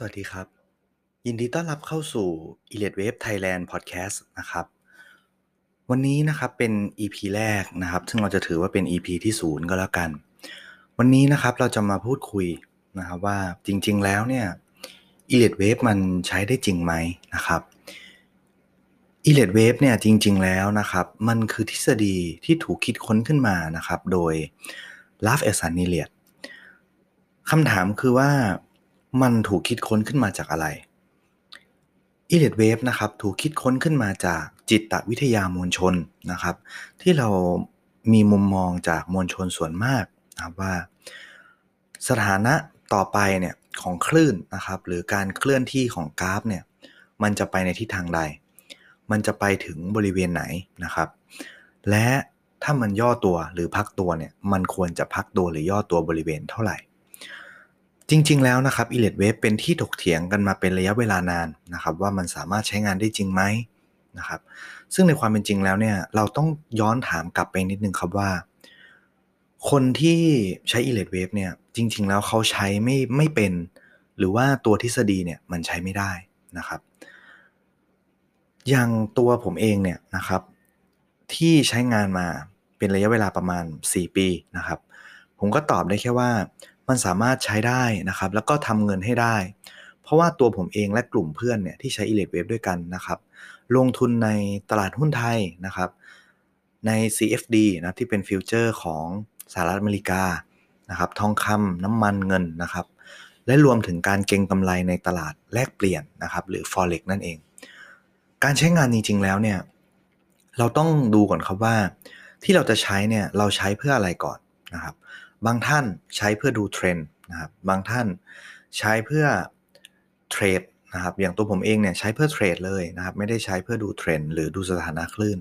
สวัสดีครับ ยินดีต้อนรับเข้าสู่ e l i t e Wave Thailand Podcast นะครับ วันนี้นะครับเป็น EP แรกนะครับ ซึ่งเราจะถือว่าเป็น EP ที่ศูนย์ก็แล้วกัน วันนี้นะครับเราจะมาพูดคุยนะครับว่าจริงๆแล้วเนี่ย e l i t e Wave มันใช้ได้จริงไหมนะครับ e l i t e Wave เนี่ยจริงๆแล้วนะครับ มันคือทฤษฎีที่ถูกคิดค้นขึ้นมานะครับ โดย l a f e เอสันนิเลียคำถามคือว่า มันถูกคิดค้นขึ้นมาจากอะไร e l i t e Wave นะครับถูกคิดค้นขึ้นมาจากจิตวิทยามวลชนนะครับ ที่เรามีมุมมองจากมวลชนส่วนมากนะครับว่า สถานะต่อไปเนี่ยของคลื่นนะครับหรือการเคลื่อนที่ของกราฟเนี่ยมันจะไปในทิศทางใด มันจะไปถึงบริเวณไหนนะครับ และถ้ามันย่อตัวหรือพักตัวเนี่ยมันควรจะพักตัวหรือย่อตัวบริเวณเท่าไหร่ จริง ๆ แล้วนะครับ e l i t e Wave เป็นที่ถกเถียงกันมาเป็นระยะเวลานานนะครับ ว่ามันสามารถใช้งานได้จริงไหมนะครับ ซึ่งในความเป็นจริงแล้วเนี่ยเราต้องย้อนถามกลับไปนิดนึงครับว่า คนที่ใช้ e l i t e Wave เนี่ยจริง ๆ แล้วเขาใช้ไม่ไม่เป็น หรือว่าตัวทฤษฎีเนี่ยมันใช้ไม่ได้นะครับอย่างตัวผมเองเนี่ยนะครับ ที่ใช้งานมาเป็นระยะเวลาประมาณ 4 ปีนะครับ ผมก็ตอบได้แค่ว่า มันสามารถใช้ได้นะครับ แล้วก็ทำเงินให้ได้ เพราะว่าตัวผมเองและกลุ่มเพื่อนเนี่ยที่ใช้ e l i t e Wave ด้วยกันนะครับ ลงทุนในตลาดหุ้นไทยนะครับ ใน CFD นะที่เป็นฟิวเจอร์ของสหรัฐอเมริกานะครับทองคำน้ำมันเงินนะครับ และรวมถึงการเก็งกำไรในตลาดแลกเปลี่ยนนะครับ หรือ forex นั่นเอง การใช้งานจริง ๆ แล้วเนี่ยเราต้องดูก่อนครับว่าที่เราจะใช้เนี่ยเราใช้เพื่ออะไรก่อนนะครับ บางท่านใช้เพื่อดูเทรนด์นะครับบางท่านใช้เพื่อเทรดนะครับอย่างตัวผมเองเนี่ยใช้เพื่อเทรดเลยนะครับไม่ได้ใช้เพื่อดูเทรนด์หรือดูสถานะคลื่น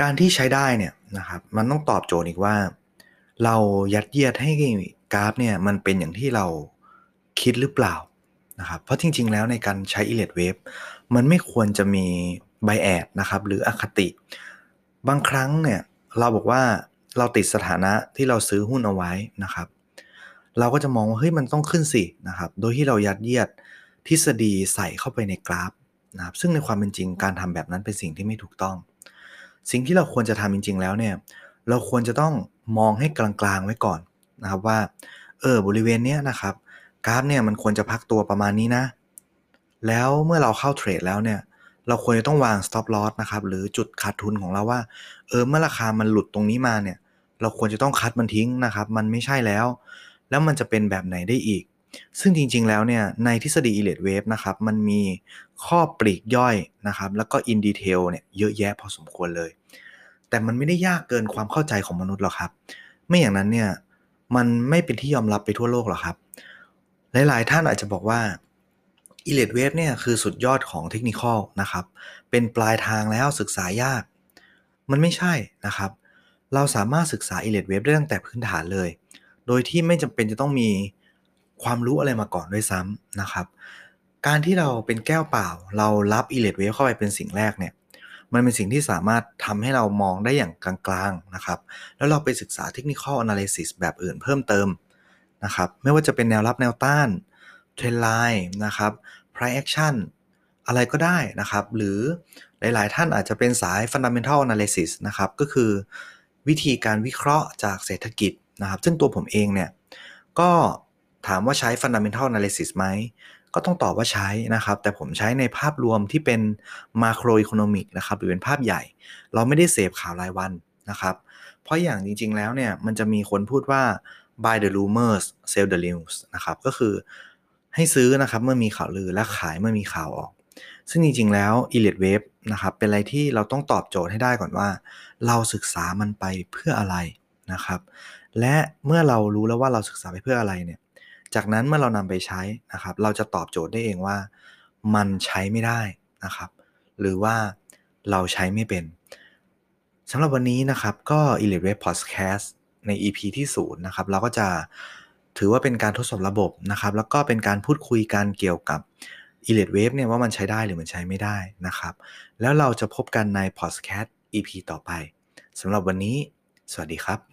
การที่ใช้ได้เนี่ยนะครับมันต้องตอบโจทย์อีกว่า เรายัดเยียดให้กราฟเนี่ยมันเป็นอย่างที่เราคิดหรือเปล่านะครับเพราะจริง ๆ แล้วในการใช้ e l i t e Wave มันไม่ควรจะมีไบแอดนะครับหรืออคติ บางครั้งเนี่ยเราบอกว่า เราติดสถานะที่เราซื้อหุ้นเอาไว้นะครับ เราก็จะมองว่าเฮ้ยมันต้องขึ้นสินะครับโดยที่เรายัดเยียดทฤษฎีใส่เข้าไปในกราฟนะครับซึ่งในความเป็นจริงการทำแบบนั้นเป็นสิ่งที่ไม่ถูกต้อง สิ่งที่เราควรจะทำจริง ๆ แล้วเนี่ยเราควรจะต้องมองให้กลางๆไว้ก่อนนะครับว่าเออบริเวณเนี้ยนะครับกราฟเนี่ยมันควรจะพักตัวประมาณนี้นะ แล้วเมื่อเราเข้าเทรดแล้วเนี่ย เราควรจะต้องวาง stop loss นะครับหรือจุดขาดทุนของเราว่า เออเมื่อราคามันหลุดตรงนี้มาเนี่ย เราควรจะต้องคัดมันทิ้งนะครับ มันไม่ใช่แล้ว แล้วมันจะเป็นแบบไหนได้อีก ซึ่งจริงๆแล้วเนี่ยในทฤษฎี e l i t e Wave นะครับ มันมีข้อปลีกย่อยนะครับ แล้วก็ in detail เนี่ยเยอะแยะพอสมควรเลย แต่มันไม่ได้ยากเกินความเข้าใจของมนุษย์หรอกครับ ไม่อย่างนั้นเนี่ยมันไม่เป็นที่ยอมรับไปทั่วโลกหรอกครับ หลายๆท่านอาจจะบอกว่า e l i t e Wave เนี่ยคือสุดยอดของเทคนิคอลนะครับ เป็นปลายทางแล้วศึกษายาก มันไม่ใช่นะครับ เราสามารถศึกษา e l i t e Wave ได้ตั้งแต่พื้นฐานเลย โดยที่ไม่จำเป็นจะต้องมีความรู้อะไรมาก่อนด้วยซ้ำนะครับ การที่เราเป็นแก้วเปล่า เรารับ e l i t e Wave เข้าไปเป็นสิ่งแรกเนี่ย มันเป็นสิ่งที่สามารถทำให้เรามองได้อย่างกลางๆนะครับ แล้วเราไปศึกษา Technical Analysis แบบอื่นเพิ่มเติมนะครับ ไม่ว่าจะเป็นแนวรับแนวต้าน เทรนไลน์นะครับ price action อะไรก็ได้นะครับ หรือหลาย ๆ ท่านอาจจะเป็นสาย fundamental analysis นะครับ ก็คือวิธีการวิเคราะห์จากเศรษฐกิจนะครับ ซึ่งตัวผมเองเนี่ย ก็ถามว่าใช้ fundamental analysis ไหม ก็ต้องตอบว่าใช้นะครับ แต่ผมใช้ในภาพรวมที่เป็น macro economic นะครับ หรือเป็นภาพใหญ่ เราไม่ได้เสพข่าวรายวันนะครับ เพราะอย่างจริง ๆ แล้วเนี่ย มันจะมีคนพูดว่า buy the rumors sell the news นะครับ ก็คือ ให้ซื้อนะครับเมื่อมีข่าวลือและขายเมื่อมีข่าวออก ซึ่งจริงๆแล้ว e l i t e Wave นะครับเป็นอะไรที่เราต้องตอบโจทย์ให้ได้ก่อนว่า เราศึกษามันไปเพื่ออะไรนะครับและเมื่อเรารู้แล้วว่าเราศึกษาไปเพื่ออะไรเนี่ยจากนั้นเมื่อเรานำไปใช้นะครับเราจะตอบโจทย์ได้เองว่า มันใช้ไม่ได้นะครับหรือว่าเราใช้ไม่เป็นสำหรับวันนี้นะครับก็ e l i t e Wave Podcast ใน EP ที่0นะครับเราก็จะ ถือว่าเป็นการทดสอบระบบนะครับ แล้วก็เป็นการพูดคุยกันเกี่ยวกับ e l i t e Wave เนี่ยว่ามันใช้ได้หรือมันใช้ไม่ได้นะครับ แล้วเราจะพบกันใน Podcast EP ต่อไปสำหรับวันนี้ สวัสดีครับ